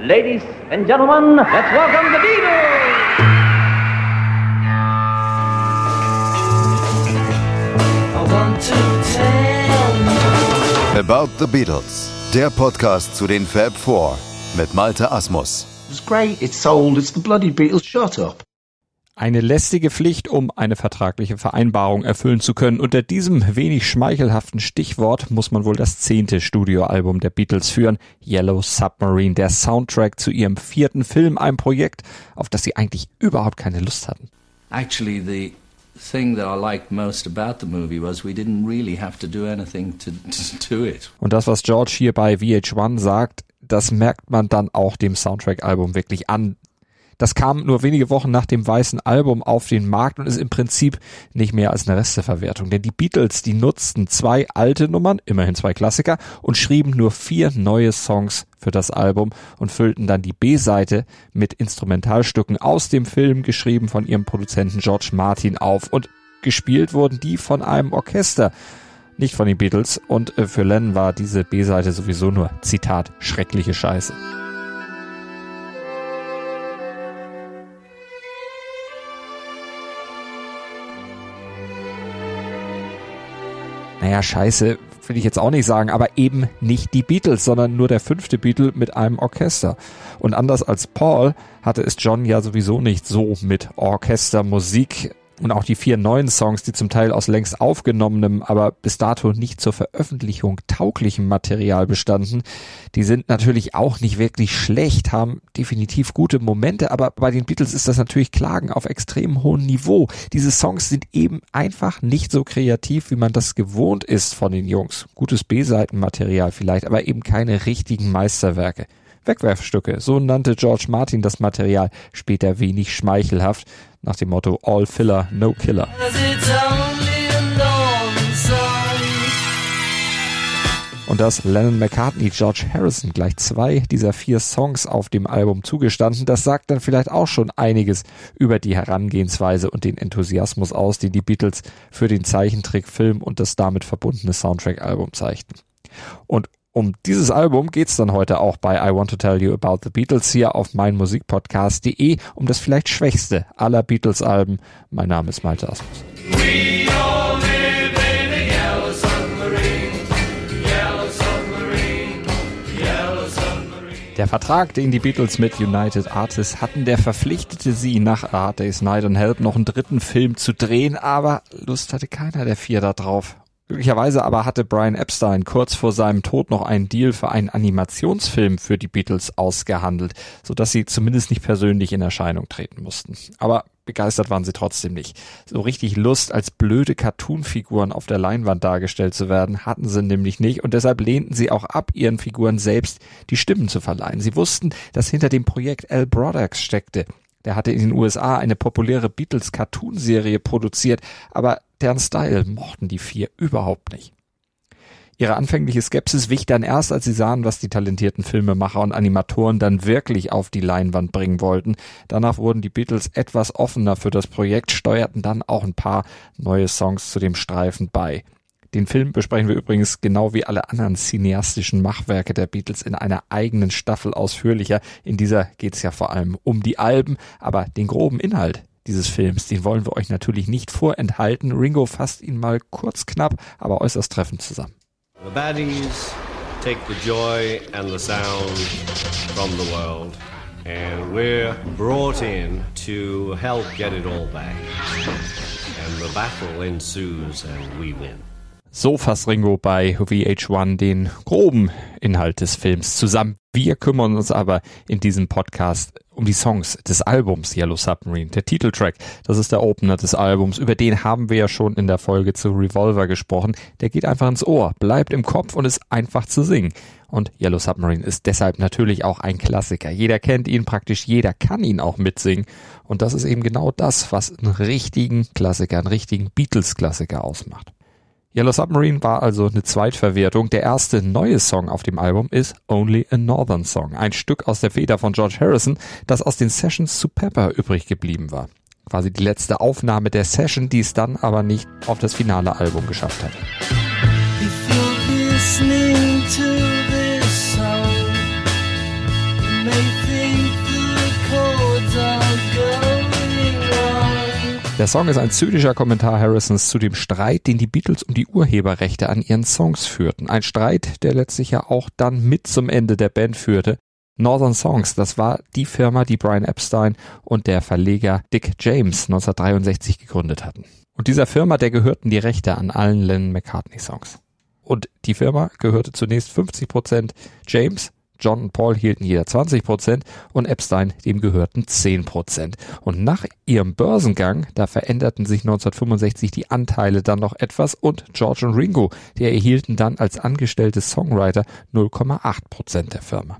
Ladies and gentlemen, let's welcome the Beatles! About the Beatles, der Podcast zu den Fab Four mit Malte Asmus. It's great, it's sold, it's the bloody Beatles, shut up. Eine lästige Pflicht, um eine vertragliche Vereinbarung erfüllen zu können. Unter diesem wenig schmeichelhaften Stichwort muss man wohl das zehnte Studioalbum der Beatles führen, Yellow Submarine, der Soundtrack zu ihrem vierten Film, ein Projekt, auf das sie eigentlich überhaupt keine Lust hatten. Actually, the thing that I liked most about the movie was we didn't really have to do anything to, to it. Und das, was George hier bei VH1 sagt, das merkt man dann auch dem Soundtrack-Album wirklich an. Das kam nur wenige Wochen nach dem weißen Album auf den Markt und ist im Prinzip nicht mehr als eine Resteverwertung. Denn die Beatles, die nutzten zwei alte Nummern, immerhin zwei Klassiker, und schrieben nur vier neue Songs für das Album und füllten dann die B-Seite mit Instrumentalstücken aus dem Film, geschrieben von ihrem Produzenten George Martin auf. Und gespielt wurden die von einem Orchester nicht von den Beatles und äh, für Lennon war diese B-Seite sowieso nur, Zitat, schreckliche Scheiße. Naja, scheiße, will ich jetzt auch nicht sagen, aber eben nicht die Beatles, sondern nur der fünfte Beatle mit einem Orchester. Und anders als Paul hatte es John ja sowieso nicht so mit Orchestermusik und auch die vier neuen Songs, die zum Teil aus längst aufgenommenem, aber bis dato nicht zur Veröffentlichung tauglichem Material bestanden, die sind natürlich auch nicht wirklich schlecht, haben definitiv gute Momente, aber bei den Beatles ist das natürlich Klagen auf extrem hohem Niveau. Diese Songs sind eben einfach nicht so kreativ, wie man das gewohnt ist von den Jungs. Gutes B-Seitenmaterial vielleicht, aber eben keine richtigen Meisterwerke. Wegwerfstücke, so nannte George Martin das Material, später wenig schmeichelhaft, nach dem Motto All Filler, No Killer. Und dass Lennon McCartney George Harrison gleich zwei dieser vier Songs auf dem Album zugestanden, das sagt dann vielleicht auch schon einiges über die Herangehensweise und den Enthusiasmus aus, den die Beatles für den Zeichentrickfilm und das damit verbundene Soundtrack-Album zeigten. Und um dieses Album geht's dann heute auch bei I Want to Tell You About the Beatles hier auf meinmusikpodcast.de um das vielleicht schwächste aller Beatles-Alben. Mein Name ist Malte Asmus. Der Vertrag, den die Beatles mit United Artists hatten, der verpflichtete sie nach A Hard Day's Night and Help noch einen dritten Film zu drehen, aber Lust hatte keiner der vier da drauf. Glücklicherweise aber hatte Brian Epstein kurz vor seinem Tod noch einen Deal für einen Animationsfilm für die Beatles ausgehandelt, sodass sie zumindest nicht persönlich in Erscheinung treten mussten. Aber begeistert waren sie trotzdem nicht. So richtig Lust, als blöde Cartoon-Figuren auf der Leinwand dargestellt zu werden, hatten sie nämlich nicht und deshalb lehnten sie auch ab, ihren Figuren selbst die Stimmen zu verleihen. Sie wussten, dass hinter dem Projekt Al Brodax steckte. Der hatte in den USA eine populäre Beatles-Cartoon-Serie produziert, aber deren Style mochten die vier überhaupt nicht. Ihre anfängliche Skepsis wich dann erst, als sie sahen, was die talentierten Filmemacher und Animatoren dann wirklich auf die Leinwand bringen wollten. Danach wurden die Beatles etwas offener für das Projekt, steuerten dann auch ein paar neue Songs zu dem Streifen bei. Den Film besprechen wir übrigens genau wie alle anderen cineastischen Machwerke der Beatles in einer eigenen Staffel ausführlicher. In dieser geht es ja vor allem um die Alben, aber den groben Inhalt dieses Films, den wollen wir euch natürlich nicht vorenthalten. Ringo fasst ihn mal kurz knapp, aber äußerst treffend zusammen. The baddies take the joy and the sound from the world. And we're brought in to help get it all back. And the battle ensues and we win. So fasst Ringo bei VH1 den groben Inhalt des Films zusammen. Wir kümmern uns aber in diesem Podcast um die Songs des Albums Yellow Submarine. Der Titeltrack, das ist der Opener des Albums. Über den haben wir ja schon in der Folge zu Revolver gesprochen. Der geht einfach ins Ohr, bleibt im Kopf und ist einfach zu singen. Und Yellow Submarine ist deshalb natürlich auch ein Klassiker. Jeder kennt ihn, praktisch jeder kann ihn auch mitsingen. Und das ist eben genau das, was einen richtigen Klassiker, einen richtigen Beatles-Klassiker ausmacht. Yellow Submarine war also eine Zweitverwertung. Der erste neue Song auf dem Album ist Only a Northern Song, ein Stück aus der Feder von George Harrison, das aus den Sessions zu Pepper übrig geblieben war. Quasi die letzte Aufnahme der Session, die es dann aber nicht auf das finale Album geschafft hat. Der Song ist ein zynischer Kommentar Harrisons zu dem Streit, den die Beatles um die Urheberrechte an ihren Songs führten. Ein Streit, der letztlich ja auch dann mit zum Ende der Band führte. Northern Songs, das war die Firma, die Brian Epstein und der Verleger Dick James 1963 gegründet hatten. Und dieser Firma, der gehörten die Rechte an allen Lennon McCartney Songs. Und die Firma gehörte zunächst 50 Prozent James, John und Paul hielten jeder 20 Prozent und Epstein dem gehörten 10 Prozent. Und nach ihrem Börsengang, da veränderten sich 1965 die Anteile dann noch etwas und George und Ringo, die erhielten dann als angestellte Songwriter 0,8 Prozent der Firma.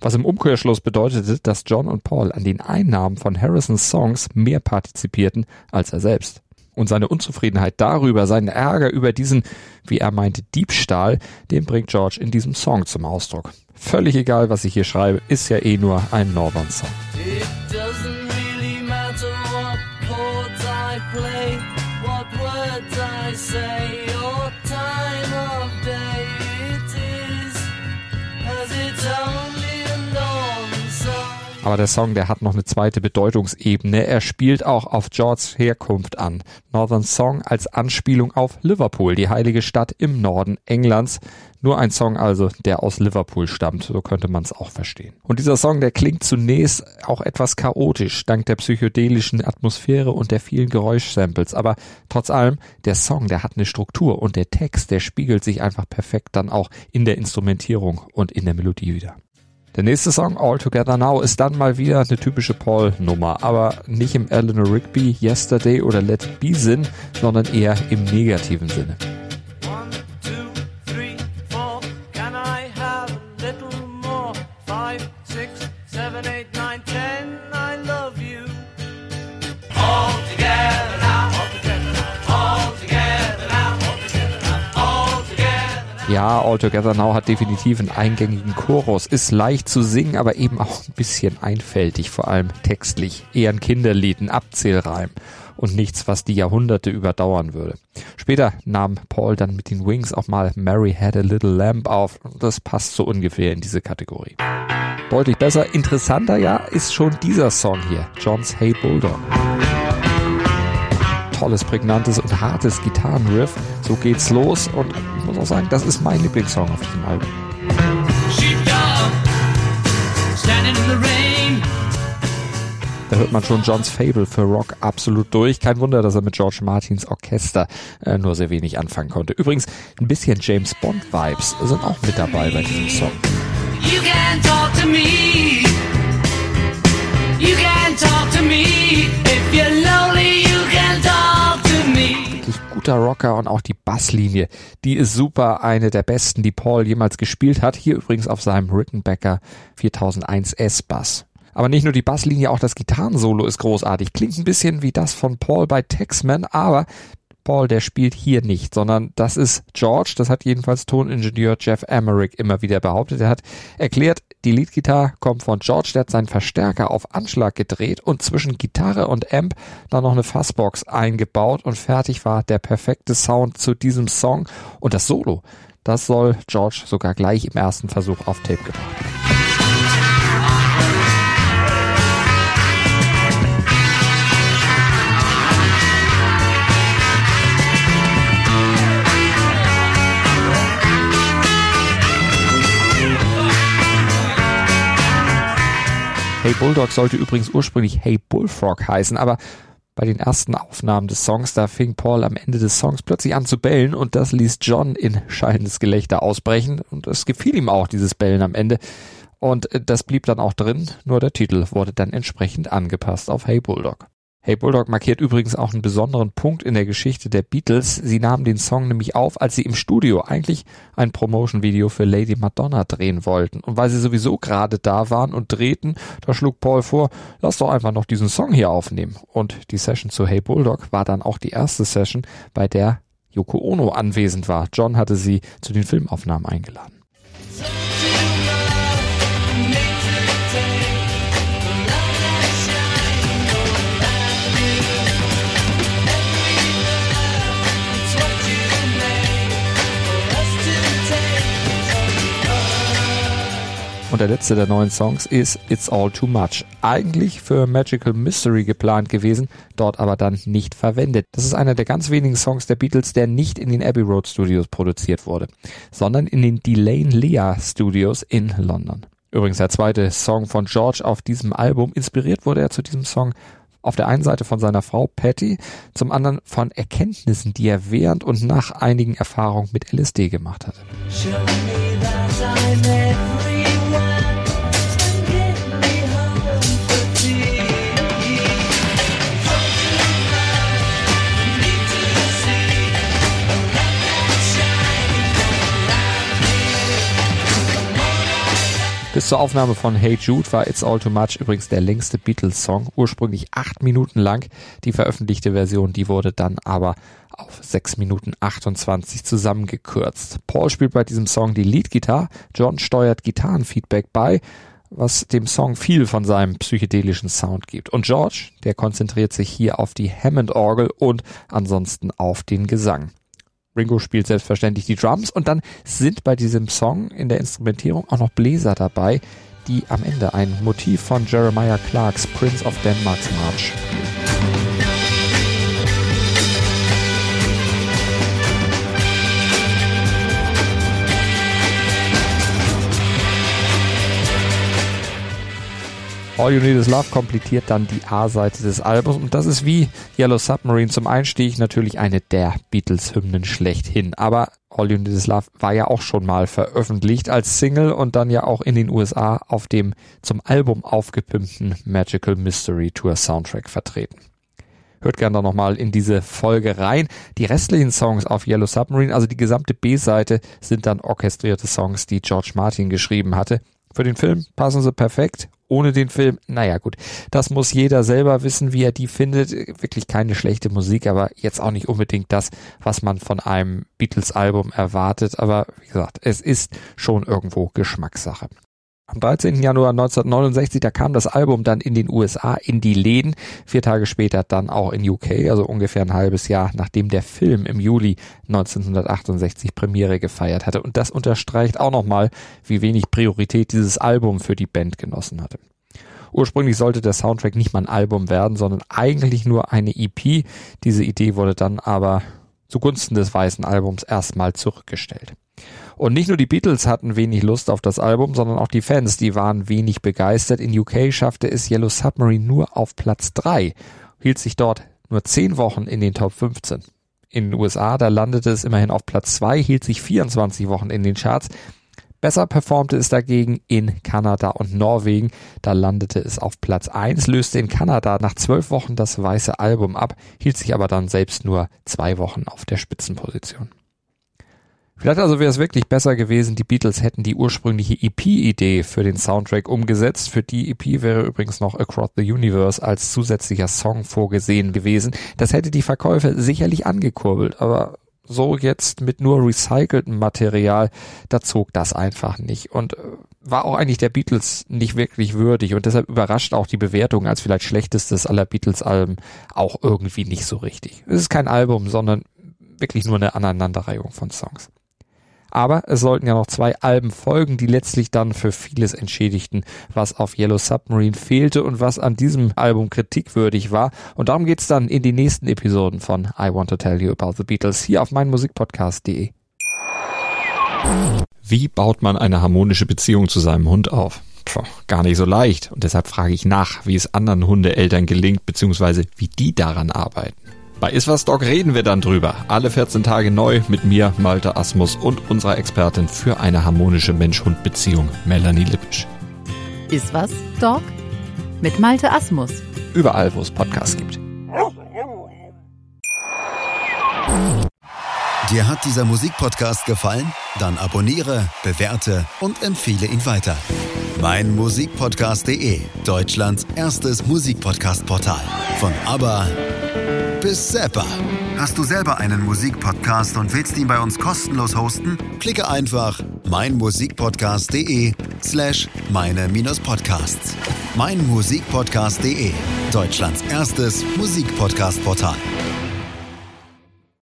Was im Umkehrschluss bedeutete, dass John und Paul an den Einnahmen von Harrisons Songs mehr partizipierten als er selbst. Und seine Unzufriedenheit darüber, seinen Ärger über diesen, wie er meinte, Diebstahl, den bringt George in diesem Song zum Ausdruck. Völlig egal, was ich hier schreibe, ist ja eh nur ein Northern Song. Aber der Song, der hat noch eine zweite Bedeutungsebene. Er spielt auch auf Georges Herkunft an. Northern Song als Anspielung auf Liverpool, die heilige Stadt im Norden Englands. Nur ein Song also, der aus Liverpool stammt, so könnte man es auch verstehen. Und dieser Song, der klingt zunächst auch etwas chaotisch, dank der psychedelischen Atmosphäre und der vielen Geräuschsamples. Aber trotz allem, der Song, der hat eine Struktur und der Text, der spiegelt sich einfach perfekt dann auch in der Instrumentierung und in der Melodie wieder. Der nächste Song, All Together Now, ist dann mal wieder eine typische Paul-Nummer, aber nicht im Eleanor Rigby, Yesterday oder Let It Be Sinn, sondern eher im negativen Sinne. All Together Now hat definitiv einen eingängigen Chorus, ist leicht zu singen, aber eben auch ein bisschen einfältig, vor allem textlich. Eher ein Kinderlied, ein Abzählreim und nichts, was die Jahrhunderte überdauern würde. Später nahm Paul dann mit den Wings auch mal Mary Had a Little Lamb auf das passt so ungefähr in diese Kategorie. Deutlich besser, interessanter ja, ist schon dieser Song hier, John's Hey Bulldog tolles, prägnantes und hartes Gitarrenriff. So geht's los und ich muss auch sagen, das ist mein Lieblingssong auf diesem Album. Da hört man schon Johns Fable für Rock absolut durch. Kein Wunder, dass er mit George Martins Orchester äh, nur sehr wenig anfangen konnte. Übrigens, ein bisschen James Bond Vibes sind auch mit dabei bei diesem Song. You can talk to me. You can talk to me guter Rocker und auch die Basslinie, die ist super, eine der besten, die Paul jemals gespielt hat. Hier übrigens auf seinem Rickenbacker 4001 S-Bass. Aber nicht nur die Basslinie, auch das Gitarrensolo ist großartig. Klingt ein bisschen wie das von Paul bei Texman, aber Paul, der spielt hier nicht, sondern das ist George, das hat jedenfalls Toningenieur Jeff Emerick immer wieder behauptet. Er hat erklärt, die Leadgitarre kommt von George, der hat seinen Verstärker auf Anschlag gedreht und zwischen Gitarre und Amp dann noch eine Fassbox eingebaut und fertig war der perfekte Sound zu diesem Song und das Solo. Das soll George sogar gleich im ersten Versuch auf Tape gebracht haben. Hey Bulldog sollte übrigens ursprünglich Hey Bullfrog heißen, aber bei den ersten Aufnahmen des Songs, da fing Paul am Ende des Songs plötzlich an zu bellen und das ließ John in schallendes Gelächter ausbrechen und es gefiel ihm auch, dieses Bellen am Ende. Und das blieb dann auch drin, nur der Titel wurde dann entsprechend angepasst auf Hey Bulldog. Hey Bulldog markiert übrigens auch einen besonderen Punkt in der Geschichte der Beatles. Sie nahmen den Song nämlich auf, als sie im Studio eigentlich ein Promotion-Video für Lady Madonna drehen wollten. Und weil sie sowieso gerade da waren und drehten, da schlug Paul vor, lass doch einfach noch diesen Song hier aufnehmen. Und die Session zu Hey Bulldog war dann auch die erste Session, bei der Yoko Ono anwesend war. John hatte sie zu den Filmaufnahmen eingeladen. Der letzte der neuen Songs ist It's All Too Much. Eigentlich für Magical Mystery geplant gewesen, dort aber dann nicht verwendet. Das ist einer der ganz wenigen Songs der Beatles, der nicht in den Abbey Road Studios produziert wurde, sondern in den Delane Lea Studios in London. Übrigens der zweite Song von George auf diesem Album. Inspiriert wurde er zu diesem Song auf der einen Seite von seiner Frau Patty, zum anderen von Erkenntnissen, die er während und nach einigen Erfahrungen mit LSD gemacht hatte. Bis zur Aufnahme von Hey Jude war It's All Too Much übrigens der längste Beatles-Song, ursprünglich acht Minuten lang. Die veröffentlichte Version, die wurde dann aber auf sechs Minuten 28 zusammengekürzt. Paul spielt bei diesem Song die Leadgitarre, John steuert Gitarrenfeedback bei, was dem Song viel von seinem psychedelischen Sound gibt. Und George, der konzentriert sich hier auf die Hammond-Orgel und ansonsten auf den Gesang. Ringo spielt selbstverständlich die Drums und dann sind bei diesem Song in der Instrumentierung auch noch Bläser dabei, die am Ende ein Motiv von Jeremiah Clarks Prince of Denmark's March spielen. All You Need Is Love komplettiert dann die A-Seite des Albums und das ist wie Yellow Submarine zum Einstieg natürlich eine der Beatles-Hymnen schlechthin. Aber All You Need Is Love war ja auch schon mal veröffentlicht als Single und dann ja auch in den USA auf dem zum Album aufgepimpten Magical Mystery Tour Soundtrack vertreten. Hört gerne da nochmal in diese Folge rein. Die restlichen Songs auf Yellow Submarine, also die gesamte B-Seite, sind dann orchestrierte Songs, die George Martin geschrieben hatte. Für den Film passen sie perfekt ohne den Film, naja gut, das muss jeder selber wissen, wie er die findet. Wirklich keine schlechte Musik, aber jetzt auch nicht unbedingt das, was man von einem Beatles-Album erwartet. Aber wie gesagt, es ist schon irgendwo Geschmackssache. Am 13. Januar 1969, da kam das Album dann in den USA in die Läden, vier Tage später dann auch in UK, also ungefähr ein halbes Jahr nachdem der Film im Juli 1968 Premiere gefeiert hatte. Und das unterstreicht auch nochmal, wie wenig Priorität dieses Album für die Band genossen hatte. Ursprünglich sollte der Soundtrack nicht mal ein Album werden, sondern eigentlich nur eine EP. Diese Idee wurde dann aber zugunsten des weißen Albums erstmal zurückgestellt. Und nicht nur die Beatles hatten wenig Lust auf das Album, sondern auch die Fans, die waren wenig begeistert. In UK schaffte es Yellow Submarine nur auf Platz 3, hielt sich dort nur 10 Wochen in den Top 15. In den USA, da landete es immerhin auf Platz 2, hielt sich 24 Wochen in den Charts. Besser performte es dagegen in Kanada und Norwegen. Da landete es auf Platz 1, löste in Kanada nach zwölf Wochen das weiße Album ab, hielt sich aber dann selbst nur zwei Wochen auf der Spitzenposition. Vielleicht also wäre es wirklich besser gewesen, die Beatles hätten die ursprüngliche EP-Idee für den Soundtrack umgesetzt. Für die EP wäre übrigens noch Across the Universe als zusätzlicher Song vorgesehen gewesen. Das hätte die Verkäufe sicherlich angekurbelt, aber so jetzt mit nur recyceltem Material, da zog das einfach nicht und äh, war auch eigentlich der Beatles nicht wirklich würdig und deshalb überrascht auch die Bewertung als vielleicht schlechtestes aller Beatles-Alben auch irgendwie nicht so richtig. Es ist kein Album, sondern wirklich nur eine Aneinanderreihung von Songs. Aber es sollten ja noch zwei Alben folgen, die letztlich dann für vieles entschädigten, was auf Yellow Submarine fehlte und was an diesem Album kritikwürdig war. Und darum geht's dann in die nächsten Episoden von I Want to Tell You About the Beatles hier auf meinmusikpodcast.de. Wie baut man eine harmonische Beziehung zu seinem Hund auf? Puh, gar nicht so leicht. Und deshalb frage ich nach, wie es anderen Hundeeltern gelingt, beziehungsweise wie die daran arbeiten. Bei Iswas Dog reden wir dann drüber. Alle 14 Tage neu mit mir, Malte Asmus und unserer Expertin für eine harmonische Mensch-Hund-Beziehung, Melanie Lippisch. Iswas Dog mit Malte Asmus. Überall, wo es Podcasts gibt. Dir hat dieser Musikpodcast gefallen? Dann abonniere, bewerte und empfehle ihn weiter. Mein Musikpodcast.de, Deutschlands erstes Musikpodcast-Portal. Von ABBA bis Zappa. Hast du selber einen Musikpodcast und willst ihn bei uns kostenlos hosten? Klicke einfach meinmusikpodcast.de slash meine-podcasts. Meinmusikpodcast.de, Deutschlands erstes Musikpodcast-Portal.